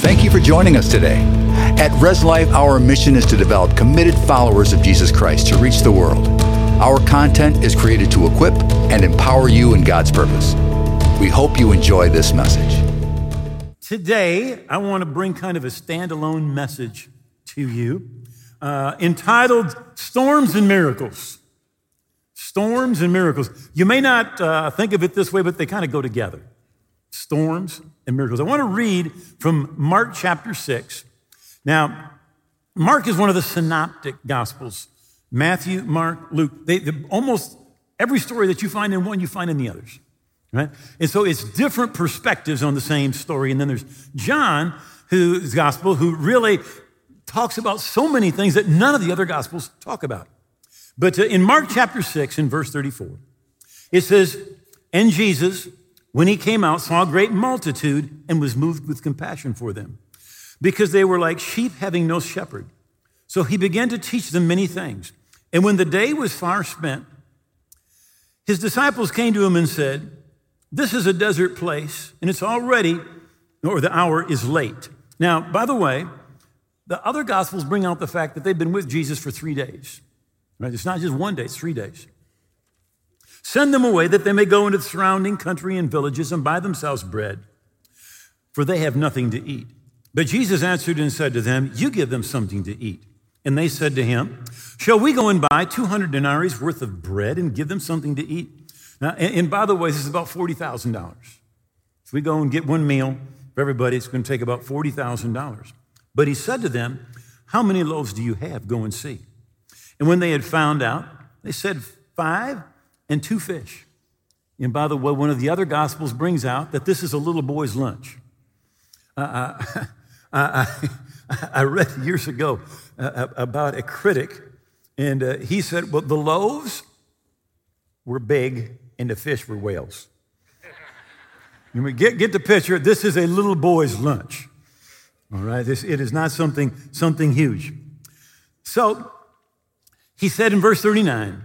Thank you for joining us today. At Res Life, our mission is to develop committed followers of Jesus Christ to reach the world. Our content is created to equip and empower you in God's purpose. We hope you enjoy this message. Today, I want to bring kind of a standalone message to you uh, entitled Storms and Miracles. Storms and miracles. You may not uh, think of it this way, but they kind of go together. Storms and miracles. I want to read from Mark chapter 6. Now, Mark is one of the synoptic gospels. Matthew, Mark, Luke, they, they, almost every story that you find in one, you find in the others. Right? And so it's different perspectives on the same story. And then there's John, whose gospel, who really talks about so many things that none of the other gospels talk about. But uh, in Mark chapter 6, in verse 34, it says, And Jesus, when he came out, saw a great multitude and was moved with compassion for them, because they were like sheep having no shepherd. So he began to teach them many things. And when the day was far spent, his disciples came to him and said, This is a desert place, and it's already, or the hour is late. Now, by the way, the other gospels bring out the fact that they've been with Jesus for three days. Right? It's not just one day, it's three days. Send them away that they may go into the surrounding country and villages and buy themselves bread, for they have nothing to eat. But Jesus answered and said to them, You give them something to eat. And they said to him, Shall we go and buy 200 denarii worth of bread and give them something to eat? Now, and, by the way, this is about $40,000. If we go and get one meal for everybody, it's going to take about $40,000. But he said to them, How many loaves do you have? Go and see. And when they had found out, they said, Five and two fish. And by the way, one of the other gospels brings out that this is a little boy's lunch. Uh, I, I, I, read years ago uh, about a critic, and uh, he said, Well, the loaves were big and the fish were whales. You get, get the picture. This is a little boy's lunch. All right, this, it is not something, something huge. So he said in verse 39,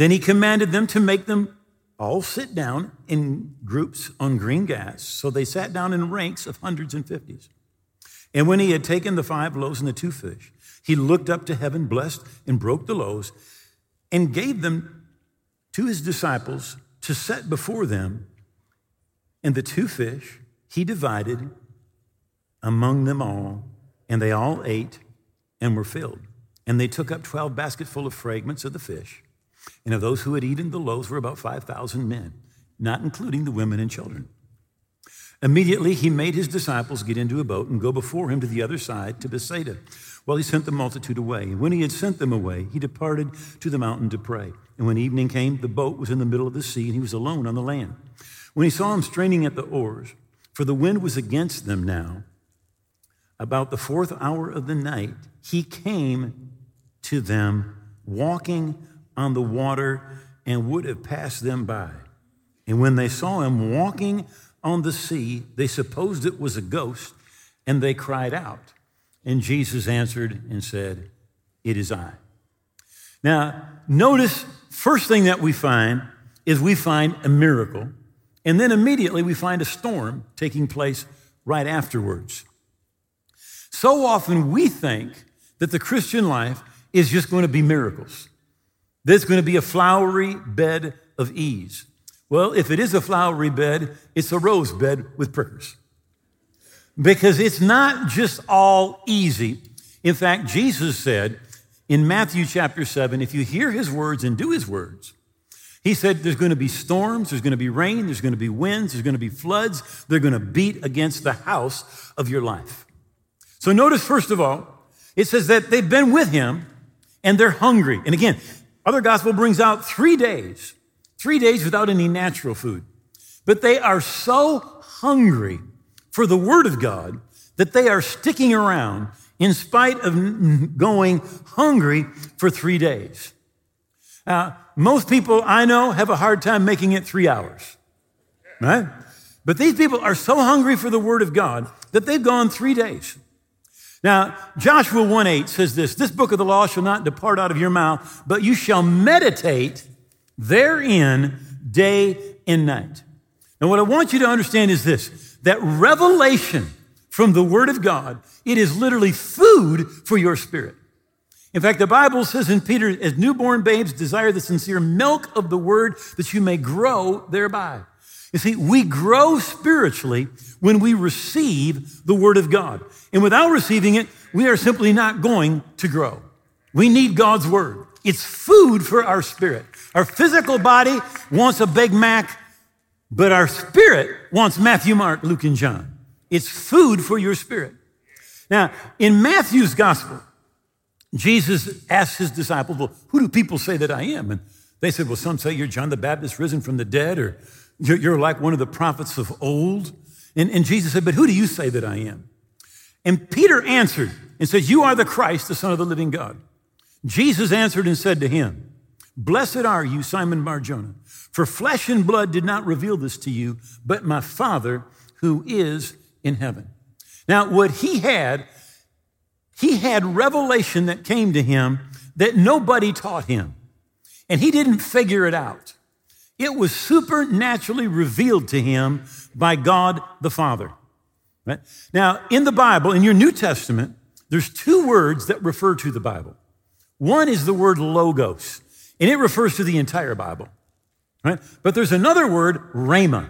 then he commanded them to make them all sit down in groups on green grass. So they sat down in ranks of hundreds and fifties. And when he had taken the five loaves and the two fish, he looked up to heaven, blessed, and broke the loaves, and gave them to his disciples to set before them. And the two fish he divided among them all, and they all ate and were filled. And they took up 12 basketful of fragments of the fish. And of those who had eaten the loaves were about 5,000 men, not including the women and children. Immediately, he made his disciples get into a boat and go before him to the other side, to Bethsaida, while he sent the multitude away. And when he had sent them away, he departed to the mountain to pray. And when evening came, the boat was in the middle of the sea, and he was alone on the land. When he saw them straining at the oars, for the wind was against them now, about the fourth hour of the night, he came to them walking on the water and would have passed them by. And when they saw him walking on the sea, they supposed it was a ghost and they cried out. And Jesus answered and said, It is I. Now, notice, first thing that we find is we find a miracle, and then immediately we find a storm taking place right afterwards. So often we think that the Christian life is just going to be miracles. There's going to be a flowery bed of ease. Well, if it is a flowery bed, it's a rose bed with prickers. Because it's not just all easy. In fact, Jesus said in Matthew chapter 7 if you hear his words and do his words, he said there's going to be storms, there's going to be rain, there's going to be winds, there's going to be floods, they're going to beat against the house of your life. So notice, first of all, it says that they've been with him and they're hungry. And again, other gospel brings out three days, three days without any natural food. But they are so hungry for the word of God that they are sticking around in spite of going hungry for three days. Uh, most people I know have a hard time making it three hours, right? But these people are so hungry for the word of God that they've gone three days. Now, Joshua 1 8 says this This book of the law shall not depart out of your mouth, but you shall meditate therein day and night. Now, what I want you to understand is this that revelation from the Word of God. It is literally food for your spirit. In fact, the Bible says in Peter, as newborn babes desire the sincere milk of the Word that you may grow thereby. You see, we grow spiritually when we receive the Word of God. And without receiving it, we are simply not going to grow. We need God's Word. It's food for our spirit. Our physical body wants a Big Mac, but our spirit wants Matthew, Mark, Luke, and John. It's food for your spirit. Now, in Matthew's gospel, Jesus asked his disciples, Well, who do people say that I am? And they said, Well, some say you're John the Baptist risen from the dead, or you're like one of the prophets of old. And, and Jesus said, But who do you say that I am? And Peter answered and said, You are the Christ, the Son of the living God. Jesus answered and said to him, Blessed are you, Simon Barjona, for flesh and blood did not reveal this to you, but my Father who is in heaven. Now, what he had, he had revelation that came to him that nobody taught him, and he didn't figure it out. It was supernaturally revealed to him by God the Father. Right? Now, in the Bible, in your New Testament, there's two words that refer to the Bible. One is the word logos, and it refers to the entire Bible. Right? But there's another word, rhema.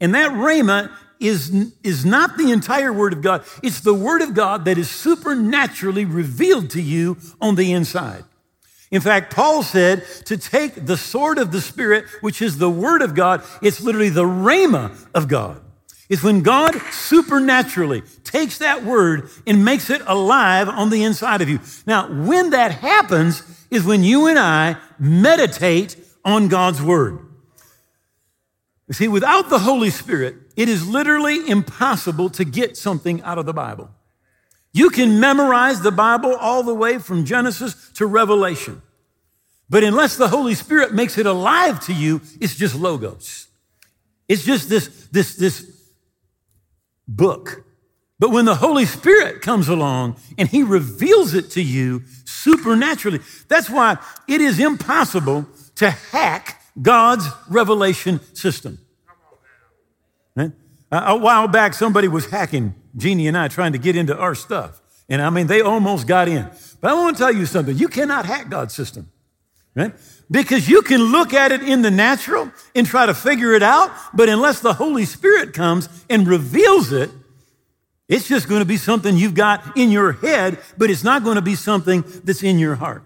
And that rhema is, is not the entire word of God. It's the word of God that is supernaturally revealed to you on the inside. In fact, Paul said to take the sword of the Spirit, which is the Word of God, it's literally the rhema of God. It's when God supernaturally takes that word and makes it alive on the inside of you. Now, when that happens is when you and I meditate on God's word. You see, without the Holy Spirit, it is literally impossible to get something out of the Bible. You can memorize the Bible all the way from Genesis to Revelation. But unless the Holy Spirit makes it alive to you, it's just logos. It's just this, this, this book. But when the Holy Spirit comes along and he reveals it to you supernaturally, that's why it is impossible to hack God's revelation system. A while back, somebody was hacking Jeannie and I trying to get into our stuff. And I mean, they almost got in. But I want to tell you something. You cannot hack God's system, right? Because you can look at it in the natural and try to figure it out, but unless the Holy Spirit comes and reveals it, it's just going to be something you've got in your head, but it's not going to be something that's in your heart.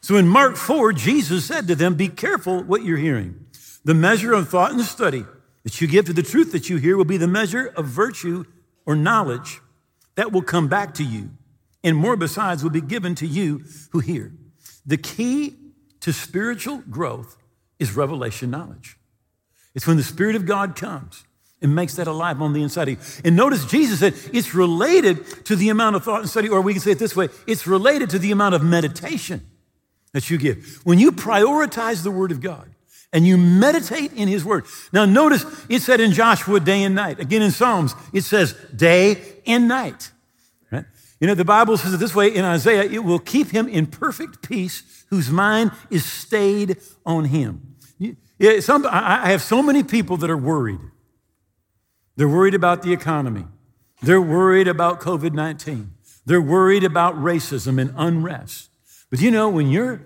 So in Mark 4, Jesus said to them, Be careful what you're hearing. The measure of thought and study that you give to the truth that you hear will be the measure of virtue or knowledge that will come back to you. And more besides will be given to you who hear. The key to spiritual growth is revelation knowledge. It's when the Spirit of God comes and makes that alive on the inside of you. And notice Jesus said it's related to the amount of thought and study, or we can say it this way it's related to the amount of meditation that you give. When you prioritize the Word of God, and you meditate in his word. Now, notice it said in Joshua day and night. Again, in Psalms, it says day and night. Right? You know, the Bible says it this way in Isaiah it will keep him in perfect peace whose mind is stayed on him. Yeah, some, I have so many people that are worried. They're worried about the economy, they're worried about COVID 19, they're worried about racism and unrest. But you know, when your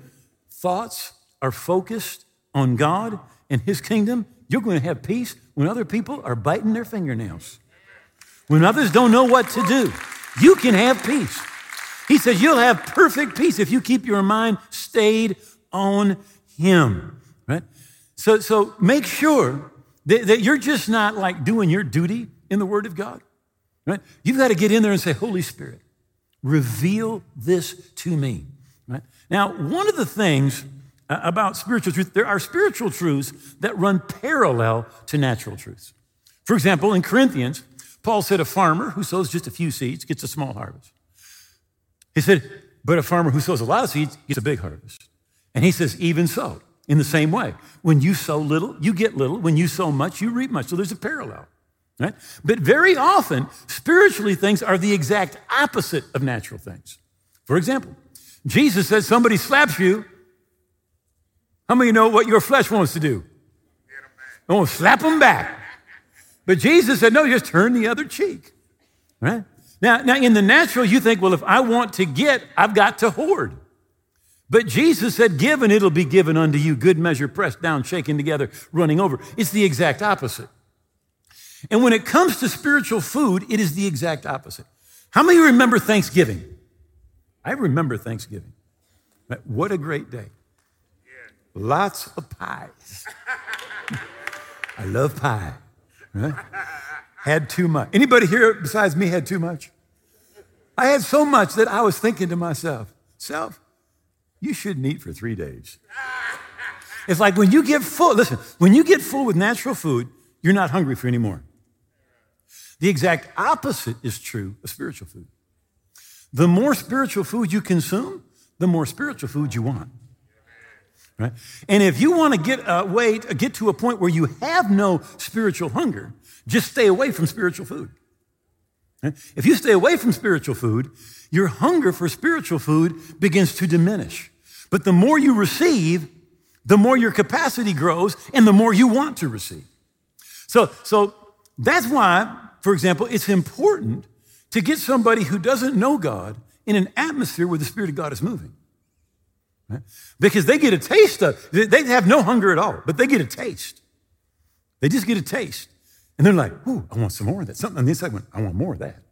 thoughts are focused on God and His kingdom, you're going to have peace when other people are biting their fingernails. When others don't know what to do, you can have peace. He says you'll have perfect peace if you keep your mind stayed on Him, right? So, so make sure that, that you're just not like doing your duty in the Word of God, right? You've got to get in there and say, Holy Spirit, reveal this to me, right? Now, one of the things Uh, about spiritual truth, there are spiritual truths that run parallel to natural truths. For example, in Corinthians, Paul said a farmer who sows just a few seeds gets a small harvest. He said, but a farmer who sows a lot of seeds gets a big harvest. And he says, even so, in the same way, when you sow little, you get little. When you sow much, you reap much. So there's a parallel. Right? But very often, spiritually things are the exact opposite of natural things. For example, Jesus says somebody slaps you, how many know what your flesh wants to do? I want to slap them back. But Jesus said, no, just turn the other cheek. right? Now, now, in the natural, you think, well, if I want to get, I've got to hoard. But Jesus said, Give and it'll be given unto you, good measure, pressed down, shaken together, running over. It's the exact opposite. And when it comes to spiritual food, it is the exact opposite. How many remember Thanksgiving? I remember Thanksgiving. What a great day. Lots of pies. I love pie. Right? Had too much. Anybody here besides me had too much? I had so much that I was thinking to myself, self, you shouldn't eat for three days. It's like when you get full, listen, when you get full with natural food, you're not hungry for any more. The exact opposite is true of spiritual food. The more spiritual food you consume, the more spiritual food you want. Right? And if you want to get uh, a way, uh, get to a point where you have no spiritual hunger, just stay away from spiritual food. If you stay away from spiritual food, your hunger for spiritual food begins to diminish. But the more you receive, the more your capacity grows and the more you want to receive. So, so that's why, for example, it's important to get somebody who doesn't know God in an atmosphere where the Spirit of God is moving. Because they get a taste of they have no hunger at all, but they get a taste. They just get a taste. And they're like, ooh, I want some more of that. Something on the inside went, I want more of that.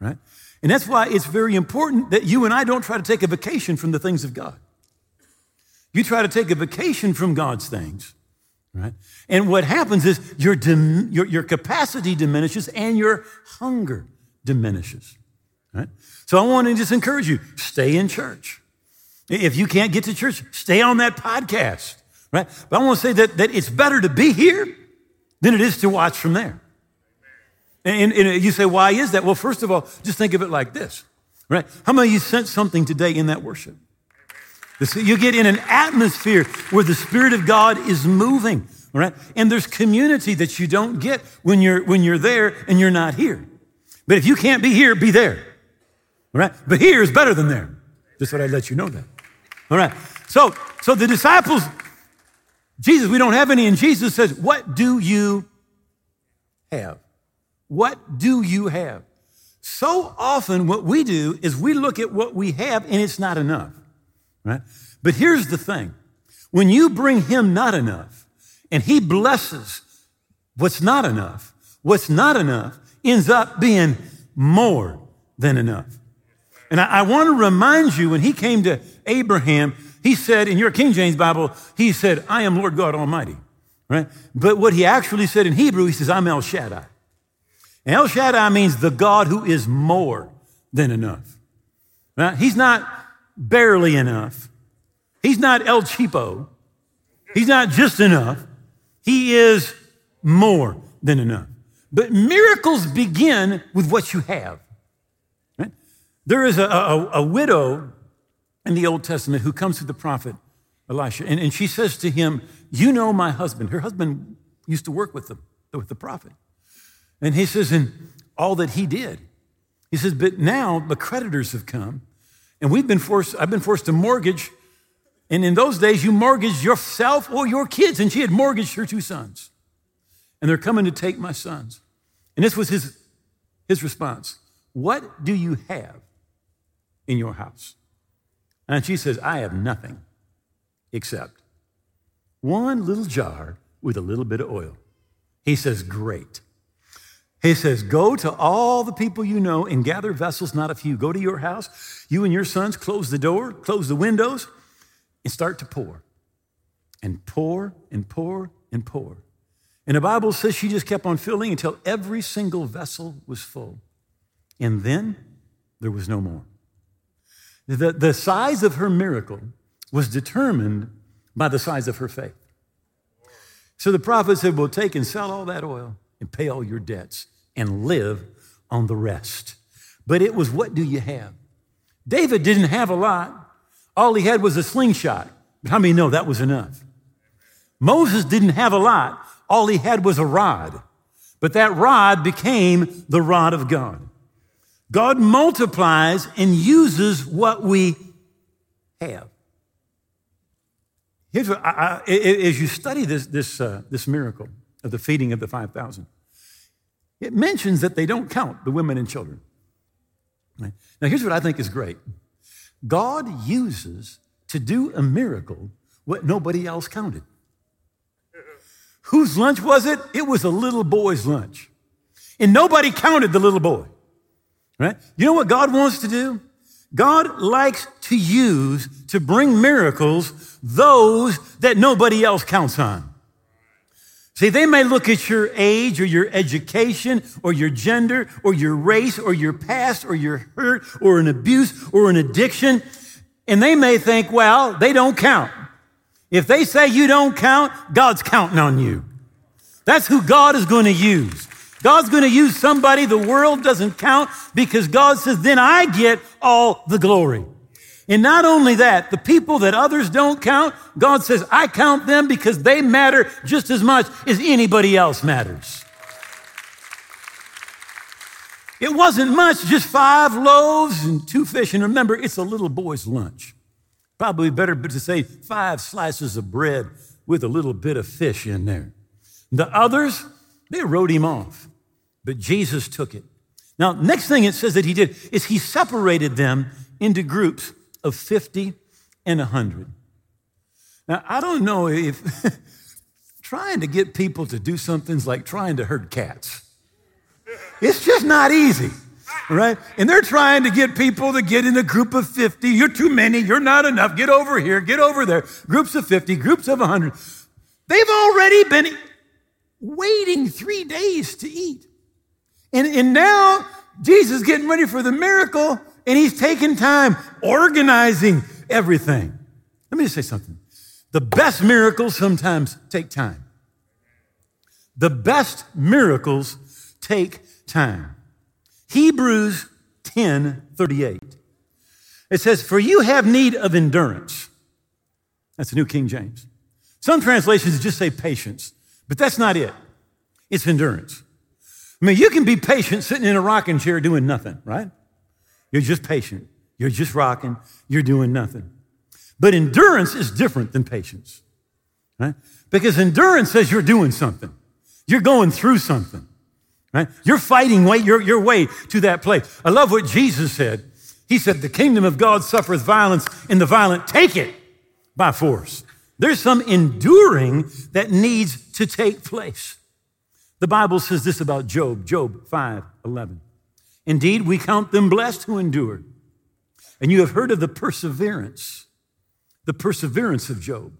Right? And that's why it's very important that you and I don't try to take a vacation from the things of God. You try to take a vacation from God's things, right? And what happens is your, dim, your, your capacity diminishes and your hunger diminishes, right? So I want to just encourage you stay in church. If you can't get to church, stay on that podcast, right? But I want to say that, that it's better to be here than it is to watch from there. And, and, you say, why is that? Well, first of all, just think of it like this, right? How many of you sent something today in that worship? You get in an atmosphere where the Spirit of God is moving, right? And there's community that you don't get when you're, when you're there and you're not here. But if you can't be here, be there, right? But here is better than there. Just thought I'd let you know that. All right. So, so the disciples, Jesus, we don't have any, and Jesus says, What do you have? What do you have? So often, what we do is we look at what we have and it's not enough, right? But here's the thing when you bring Him not enough and He blesses what's not enough, what's not enough ends up being more than enough. And I, I want to remind you when He came to Abraham, He said in your King James Bible, He said, I am Lord God Almighty, right? But what He actually said in Hebrew, He says, I'm El Shaddai. And El Shaddai means the God who is more than enough. Right? He's not barely enough. He's not El Cheapo. He's not just enough. He is more than enough. But miracles begin with what you have. There is a, a, a, widow in the Old Testament who comes to the prophet Elisha, and, and she says to him, You know my husband. Her husband used to work with, them, with the prophet. And he says, and all that he did. He says, but now the creditors have come, and we've been forced, I've been forced to mortgage. And in those days, you mortgaged yourself or your kids, and she had mortgaged her two sons. And they're coming to take my sons. And this was his, his response What do you have in your house? And she says, I have nothing except one little jar with a little bit of oil. He says, Great. He says, Go to all the people you know and gather vessels, not a few. Go to your house, you and your sons, close the door, close the windows, and start to pour. And pour and pour and pour. And the Bible says she just kept on filling until every single vessel was full. And then there was no more. The, the size of her miracle was determined by the size of her faith. So the prophet said, Well, take and sell all that oil and pay all your debts and live on the rest. But it was what do you have? David didn't have a lot. All he had was a slingshot. But how many know that was enough? Moses didn't have a lot. All he had was a rod. But that rod became the rod of God. God multiplies and uses what we have. Here's what I, I, as you study this, this, uh, this miracle, of the feeding of the 5,000. It mentions that they don't count the women and children. Right? Now, here's what I think is great God uses to do a miracle what nobody else counted. Whose lunch was it? It was a little boy's lunch. And nobody counted the little boy. Right? You know what God wants to do? God likes to use to bring miracles those that nobody else counts on. See, they may look at your age or your education or your gender or your race or your past or your hurt or an abuse or an addiction, and they may think, well, they don't count. If they say you don't count, God's counting on you. That's who God is going to use. God's going to use somebody the world doesn't count because God says, then I get all the glory. And not only that, the people that others don't count, God says, I count them because they matter just as much as anybody else matters. It wasn't much, just five loaves and two fish. And remember, it's a little boy's lunch. Probably better to say five slices of bread with a little bit of fish in there. The others, they wrote him off, but Jesus took it. Now, next thing it says that he did is he separated them into groups of 50 and 100. Now, I don't know if trying to get people to do something's like trying to herd cats. It's just not easy, right? And they're trying to get people to get in a group of 50. You're too many. You're not enough. Get over here. Get over there. Groups of 50, groups of 100. They've already been waiting three days to eat. And, and now Jesus is getting ready for the miracle, and he's taking time organizing everything. Let me just say something. The best miracles sometimes take time. The best miracles take time. Hebrews 10 38. It says, For you have need of endurance. That's the New King James. Some translations just say patience, but that's not it. It's endurance. I mean, you can be patient sitting in a rocking chair doing nothing, right? You're just patient. You're just rocking. You're doing nothing. But endurance is different than patience, right? Because endurance says you're doing something. You're going through something, right? You're fighting way, your, your way to that place. I love what Jesus said. He said, the kingdom of God suffereth violence and the violent take it by force. There's some enduring that needs to take place. The Bible says this about Job, Job 5 11. Indeed, we count them blessed who endured. And you have heard of the perseverance, the perseverance of Job,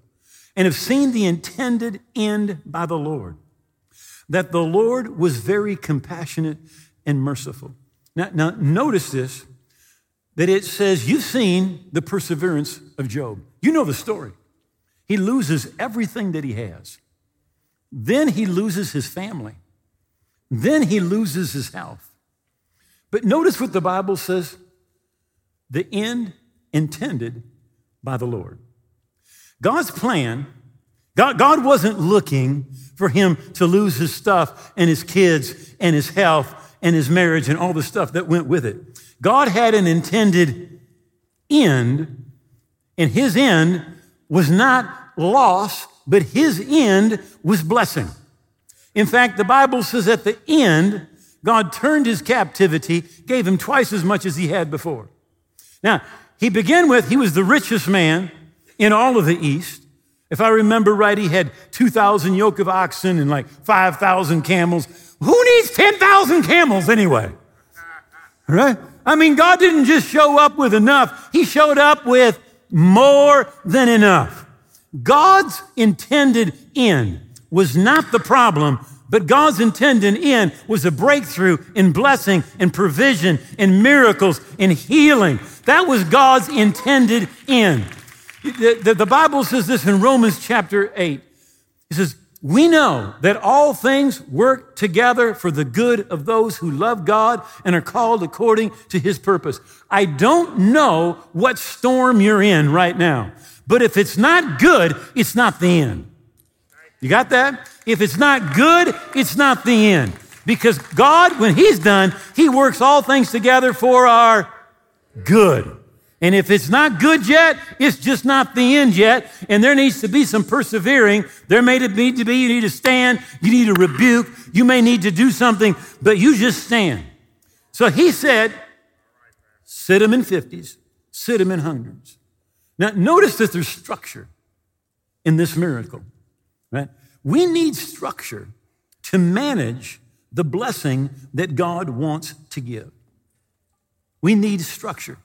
and have seen the intended end by the Lord, that the Lord was very compassionate and merciful. Now, now notice this that it says, You've seen the perseverance of Job. You know the story. He loses everything that he has. Then he loses his family. Then he loses his health. But notice what the Bible says the end intended by the Lord. God's plan, God, God wasn't looking for him to lose his stuff and his kids and his health and his marriage and all the stuff that went with it. God had an intended end, and his end was not loss, but his end was blessing. In fact, the Bible says at the end, God turned his captivity, gave him twice as much as he had before. Now, he began with, he was the richest man in all of the East. If I remember right, he had 2,000 yoke of oxen and like 5,000 camels. Who needs 10,000 camels anyway? Right? I mean, God didn't just show up with enough, He showed up with more than enough. God's intended end was not the problem, but God's intended end was a breakthrough in blessing and provision and miracles and healing. That was God's intended end. The, the, the, Bible says this in Romans chapter 8. It says, We know that all things work together for the good of those who love God and are called according to his purpose. I don't know what storm you're in right now, but if it's not good, it's not the end. You got that? If it's not good, it's not the end. Because God, when He's done, He works all things together for our good. And if it's not good yet, it's just not the end yet. And there needs to be some persevering. There may need to be, you need to stand, you need to rebuke, you may need to do something, but you just stand. So he said, sit them in 50s, sit them in hundreds. Now, notice that there's structure in this miracle, right? We need structure to manage the blessing that God wants to give. We need structure.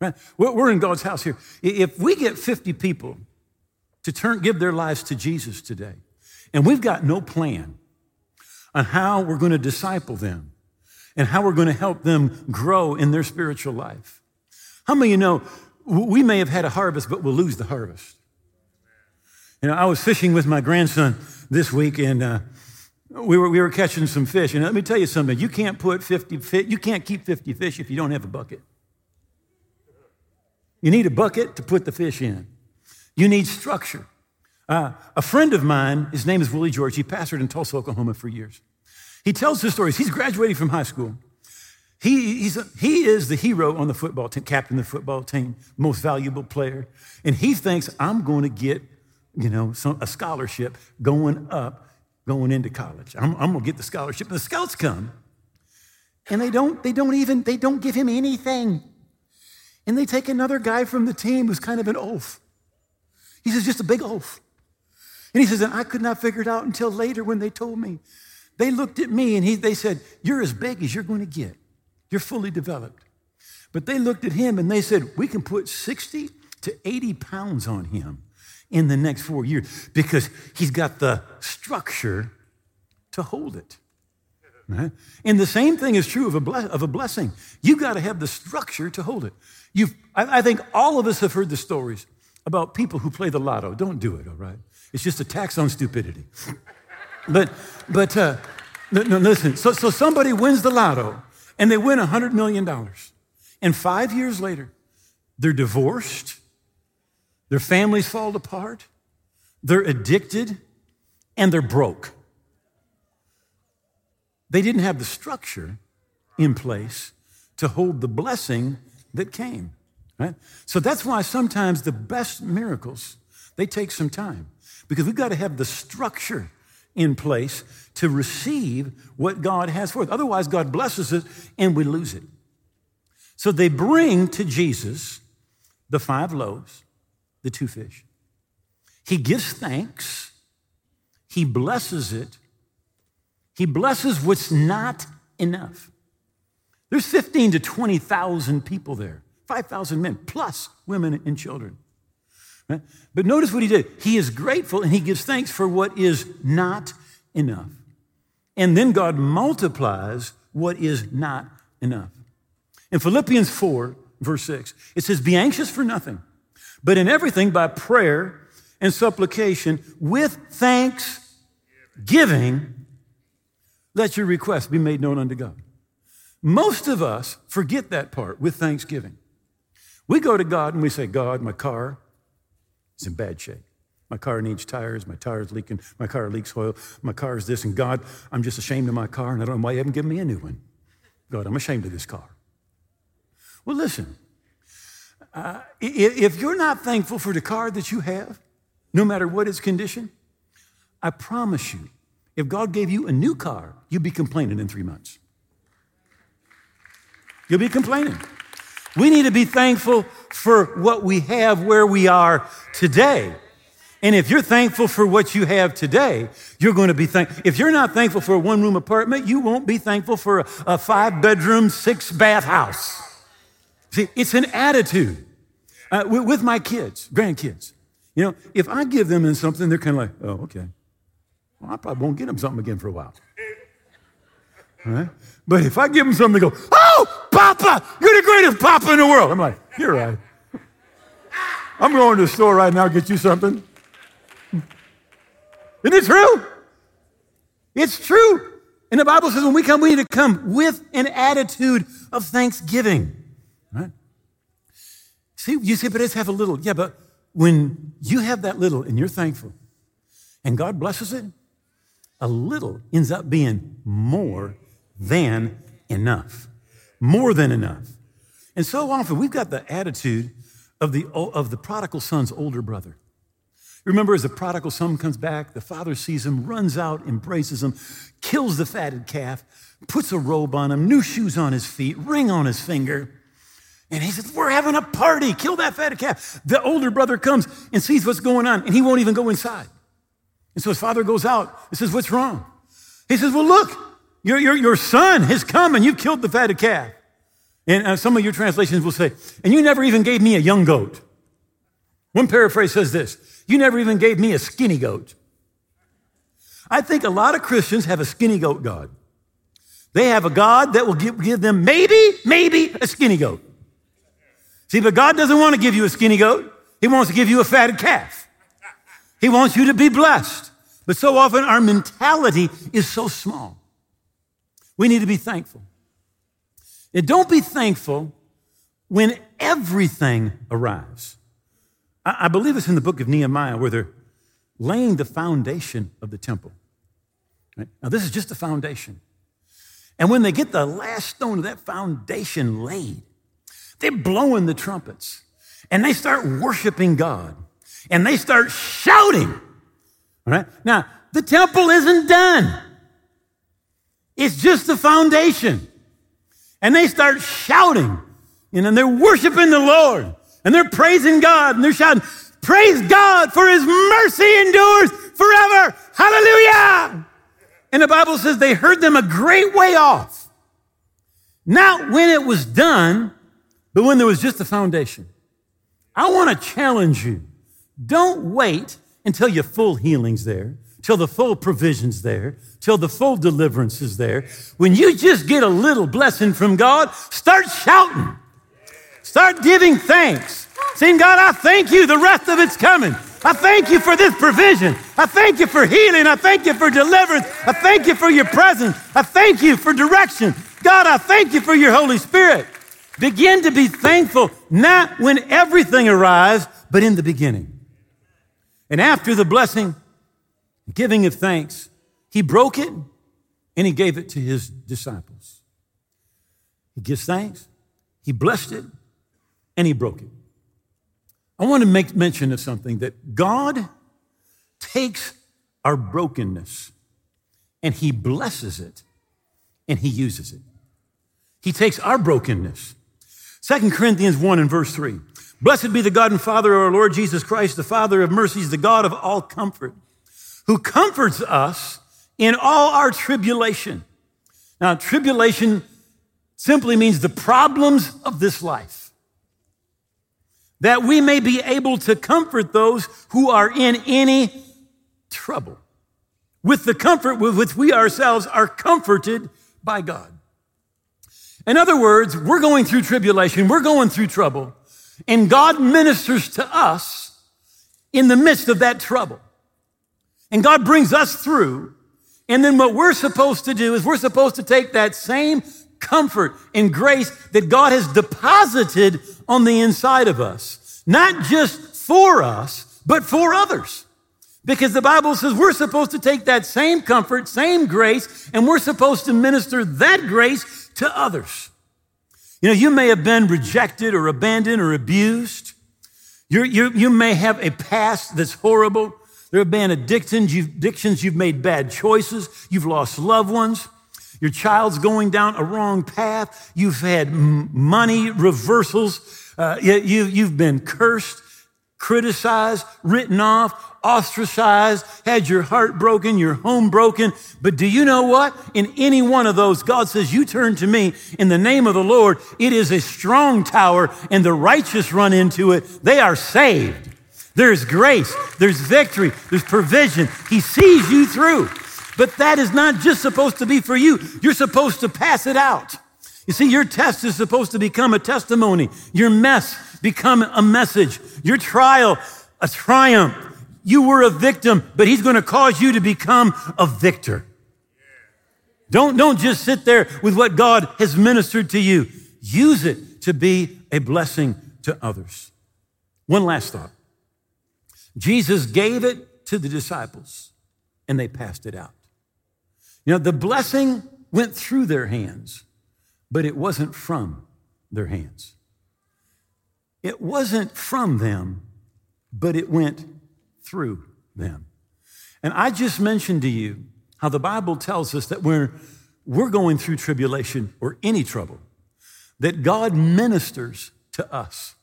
Right? We're in God's house here. If we get 50 people to turn, give their lives to Jesus today, and we've got no plan on how we're going to disciple them and how we're going to help them grow in their spiritual life. How many of you know we may have had a harvest, but we'll lose the harvest? You know, I was fishing with my grandson this week, and uh, we, were, we were catching some fish. And let me tell you something: you can't put 50 fish, you can't keep 50 fish if you don't have a bucket. You need a bucket to put the fish in. You need structure. Uh, a friend of mine, his name is Willie George. He pastored in Tulsa, Oklahoma for years. He tells his stories. He's graduating from high school. He, a, he is the hero on the football team, captain of the football team, most valuable player. And he thinks, I'm going to get, you know, some, a scholarship going up, going into college. I'm, I'm going to get the scholarship. And the scouts come, and they don't, they don't even, they don't give him anything. And they take another guy from the team who's kind of an oaf. He says, just a big oaf. And he says, and I could not figure it out until later when they told me. They looked at me and he, they said, You're as big as you're going to get. You're fully developed. But they looked at him and they said, We can put 60 to 80 pounds on him in the next four years because he's got the structure to hold it. Right? And the same thing is true of a, of a blessing. You've got to have the structure to hold it. You've, I, I think all of us have heard the stories about people who play the lotto. Don't do it, all right? It's just a tax on stupidity. but, but, uh, no, no, listen. So, so somebody wins the lotto and they win $100 million. And five years later, they're divorced, their families fall apart, they're addicted, and they're broke. They didn't have the structure in place to hold the blessing that came. Right? So that's why sometimes the best miracles, they take some time because we've got to have the structure in place to receive what God has for us. Otherwise, God blesses it and we lose it. So they bring to Jesus the five loaves, the two fish. He gives thanks, he blesses it, he blesses what's not enough. There's 15 to 20,000 people there, 5,000 men, plus women and children. But notice what he did. He is grateful and he gives thanks for what is not enough. And then God multiplies what is not enough. In Philippians 4, verse 6, it says, Be anxious for nothing, but in everything by prayer and supplication with thanksgiving, let your requests be made known unto God. Most of us forget that part with thanksgiving. We go to God and we say, God, my car is in bad shape. My car needs tires. My tire's leaking. My car leaks oil. My car is this. And God, I'm just ashamed of my car, and I don't know why you haven't given me a new one. God, I'm ashamed of this car. Well, listen, uh, if you're not thankful for the car that you have, no matter what its condition, I promise you, if God gave you a new car, you'd be complaining in three months. You'll be complaining. We need to be thankful for what we have where we are today. And if you're thankful for what you have today, you're going to be thankful. If you're not thankful for a one room apartment, you won't be thankful for a, a five bedroom, six bath house. See, it's an attitude. Uh, with, my kids, grandkids, you know, if I give them in something, they're kind of like, oh, okay. Well, I probably won't get them something again for a while. Right? But if I give them something, they go, oh, Papa, you're the greatest Papa in the world. I'm like, you're right. I'm going to the store right now, get you something. Isn't it true? It's true. And the Bible says when we come, we need to come with an attitude of thanksgiving. Right? See, you say, but let's have a little. Yeah, but when you have that little and you're thankful and God blesses it, a little ends up being more than enough. More than enough. And so often we've got the attitude of the, of the prodigal son's older brother. Remember, as the prodigal son comes back, the father sees him, runs out, embraces him, kills the fatted calf, puts a robe on him, new shoes on his feet, ring on his finger, And he says, We're having a party. Kill that fatted calf. The older brother comes and sees what's going on, and he won't even go inside. And so his father goes out and says, What's wrong? He says, Well, look, your, your, your son has come and you've killed the fatted calf. And uh, some of your translations will say, And you never even gave me a young goat. One paraphrase says this You never even gave me a skinny goat. I think a lot of Christians have a skinny goat God. They have a God that will give, give them maybe, maybe a skinny goat. See, but God doesn't want to give you a skinny goat. He wants to give you a fatted calf. He wants you to be blessed. But so often our mentality is so small. We need to be thankful. And don't be thankful when everything arrives. I, believe it's in the book of Nehemiah where they're laying the foundation of the temple. Now, this is just the foundation. And when they get the last stone of that foundation laid, they're blowing the trumpets and they start worshiping God and they start shouting. All right? Now, the temple isn't done, it's just the foundation. And they start shouting and they're worshiping the Lord and they're praising God and they're shouting, Praise God for his mercy endures forever. Hallelujah. And the Bible says they heard them a great way off. Not when it was done, but when there was just the foundation. I want to challenge you. Don't wait until your full healing's there, till the full provision's there, till the full deliverance is there. When you just get a little blessing from God, start shouting. Start giving thanks. Saying, God, I thank you. The rest of it's coming. I thank you for this provision. I thank you for healing. I thank you for deliverance. I thank you for your presence. I thank you for direction. God, I thank you for your Holy Spirit. Begin to be thankful, not when everything arrives, but in the beginning. And after the blessing, giving of thanks, he broke it and he gave it to his disciples. He gives thanks, he blessed it, and he broke it. I want to make mention of something that God takes our brokenness and he blesses it and he uses it. He takes our brokenness 2 Corinthians 1 and verse 3. Blessed be the God and Father of our Lord Jesus Christ, the Father of mercies, the God of all comfort, who comforts us in all our tribulation. Now, tribulation simply means the problems of this life. That we may be able to comfort those who are in any trouble with the comfort with which we ourselves are comforted by God. In other words, we're going through tribulation, we're going through trouble, and God ministers to us in the midst of that trouble. And God brings us through. And then what we're supposed to do is we're supposed to take that same comfort and grace that God has deposited on the inside of us, not just for us, but for others. Because the Bible says we're supposed to take that same comfort, same grace, and we're supposed to minister that grace to others. You know, you may have been rejected or abandoned or abused. you you you may have a past that's horrible. There have been addictions you've, addictions, you've made bad choices, you've lost loved ones, your child's going down a wrong path, you've had money reversals, uh, you, you've been cursed, criticized, written off, ostracized, had your heart broken, your home broken. But do you know what? In any one of those, God says, You turn to me in the name of the Lord. It is a strong tower, and the righteous run into it. They are saved. There's grace, there's victory, there's provision. He sees you through. But that is not just supposed to be for you, you're supposed to pass it out. You see, your test is supposed to become a testimony. Your mess become a message. Your trial, a triumph. You were a victim, but he's going to cause you to become a victor. Don't, don't just sit there with what God has ministered to you. Use it to be a blessing to others. One last thought. Jesus gave it to the disciples and they passed it out. You know, the blessing went through their hands, but it wasn't from their hands. It wasn't from them, but it went through them. And I just mentioned to you how the Bible tells us that when we're going through tribulation or any trouble, that God ministers to us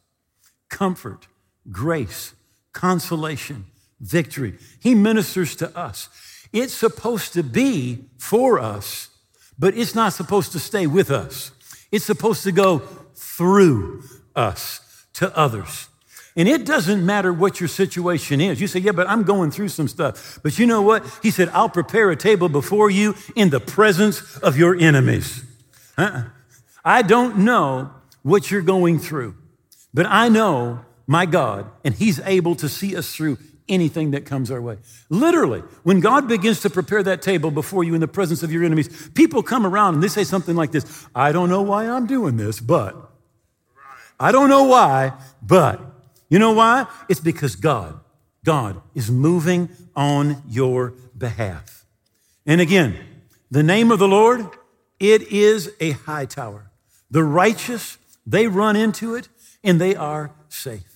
comfort, grace, consolation, victory. He ministers to us. It's supposed to be for us, but it's not supposed to stay with us. It's supposed to go through us to others. And it doesn't matter what your situation is. You say, Yeah, but I'm going through some stuff. But you know what? He said, I'll prepare a table before you in the presence of your enemies. Uh-uh. I don't know what you're going through, but I know my God, and He's able to see us through anything that comes our way. Literally, when God begins to prepare that table before you in the presence of your enemies, people come around and they say something like this I don't know why I'm doing this, but. I don't know why, but. You know why? It's because God, God is moving on your behalf. And again, the name of the Lord, it is a high tower. The righteous, they run into it and they are safe.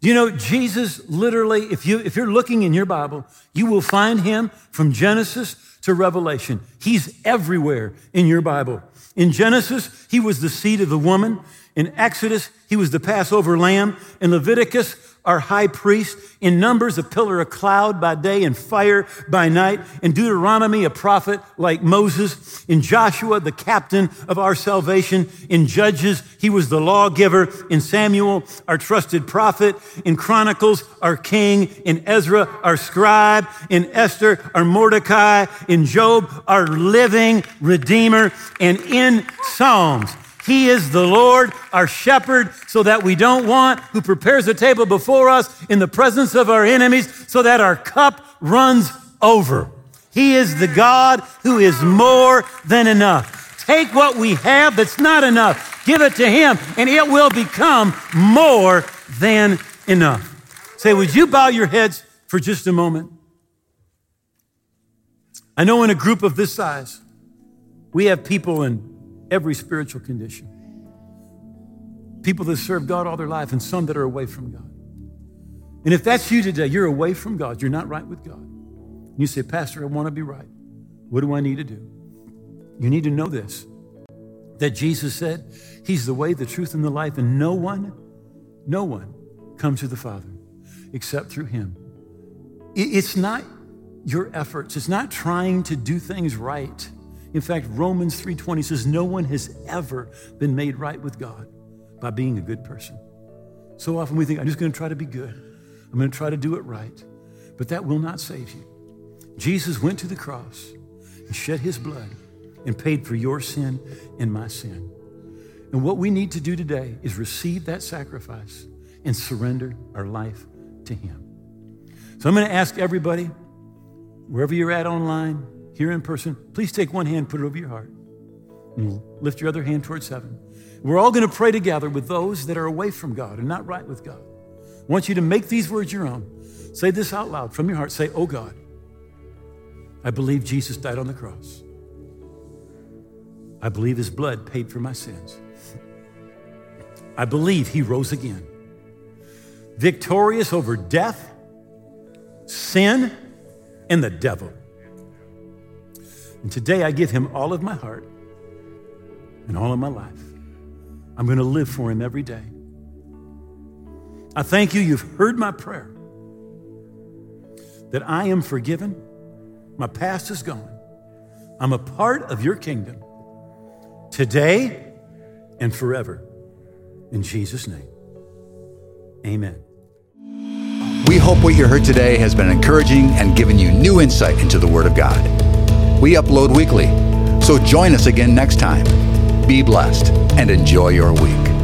You know Jesus literally, if, you, if you're looking in your Bible, you will find him from Genesis to Revelation. He's everywhere in your Bible. In Genesis, he was the seed of the woman. In Exodus, he was the Passover lamb. In Leviticus, our high priest. In Numbers, a pillar of cloud by day and fire by night. In Deuteronomy, a prophet like Moses. In Joshua, the captain of our salvation. In Judges, he was the lawgiver. In Samuel, our trusted prophet. In Chronicles, our king. In Ezra, our scribe. In Esther, our Mordecai. In Job, our living redeemer. And in Psalms, he is the Lord, our shepherd, so that we don't want, who prepares a table before us in the presence of our enemies, so that our cup runs over. He is the God who is more than enough. Take what we have that's not enough, give it to Him, and it will become more than enough. Say, would you bow your heads for just a moment? I know in a group of this size, we have people in every spiritual condition. People that serve God all their life and some that are away from God. And if that's you today, you're away from God, you're not right with God. You say, Pastor, I want to be right. What do I need to do? You need to know this that Jesus said, He's the way, the truth, and the life, and no one, no one comes to the Father except through Him. It's not your efforts, it's not trying to do things right. In fact, Romans 3:20 says no one has ever been made right with God by being a good person. So often we think I'm just going to try to be good. I'm going to try to do it right. But that will not save you. Jesus went to the cross and shed his blood and paid for your sin and my sin. And what we need to do today is receive that sacrifice and surrender our life to him. So I'm going to ask everybody, wherever you're at online, here in person, please take one hand, put it over your heart, and lift your other hand towards heaven. We're all going to pray together with those that are away from God and not right with God. I want you to make these words your own. Say this out loud from your heart. Say, Oh God, I believe Jesus died on the cross. I believe his blood paid for my sins. I believe he rose again, victorious over death, sin, and the devil. And today I give him all of my heart and all of my life. I'm going to live for him every day. I thank you, you've heard my prayer that I am forgiven, my past is gone. I'm a part of your kingdom today and forever. In Jesus' name, amen. We hope what you heard today has been encouraging and given you new insight into the Word of God. We upload weekly, so join us again next time. Be blessed and enjoy your week.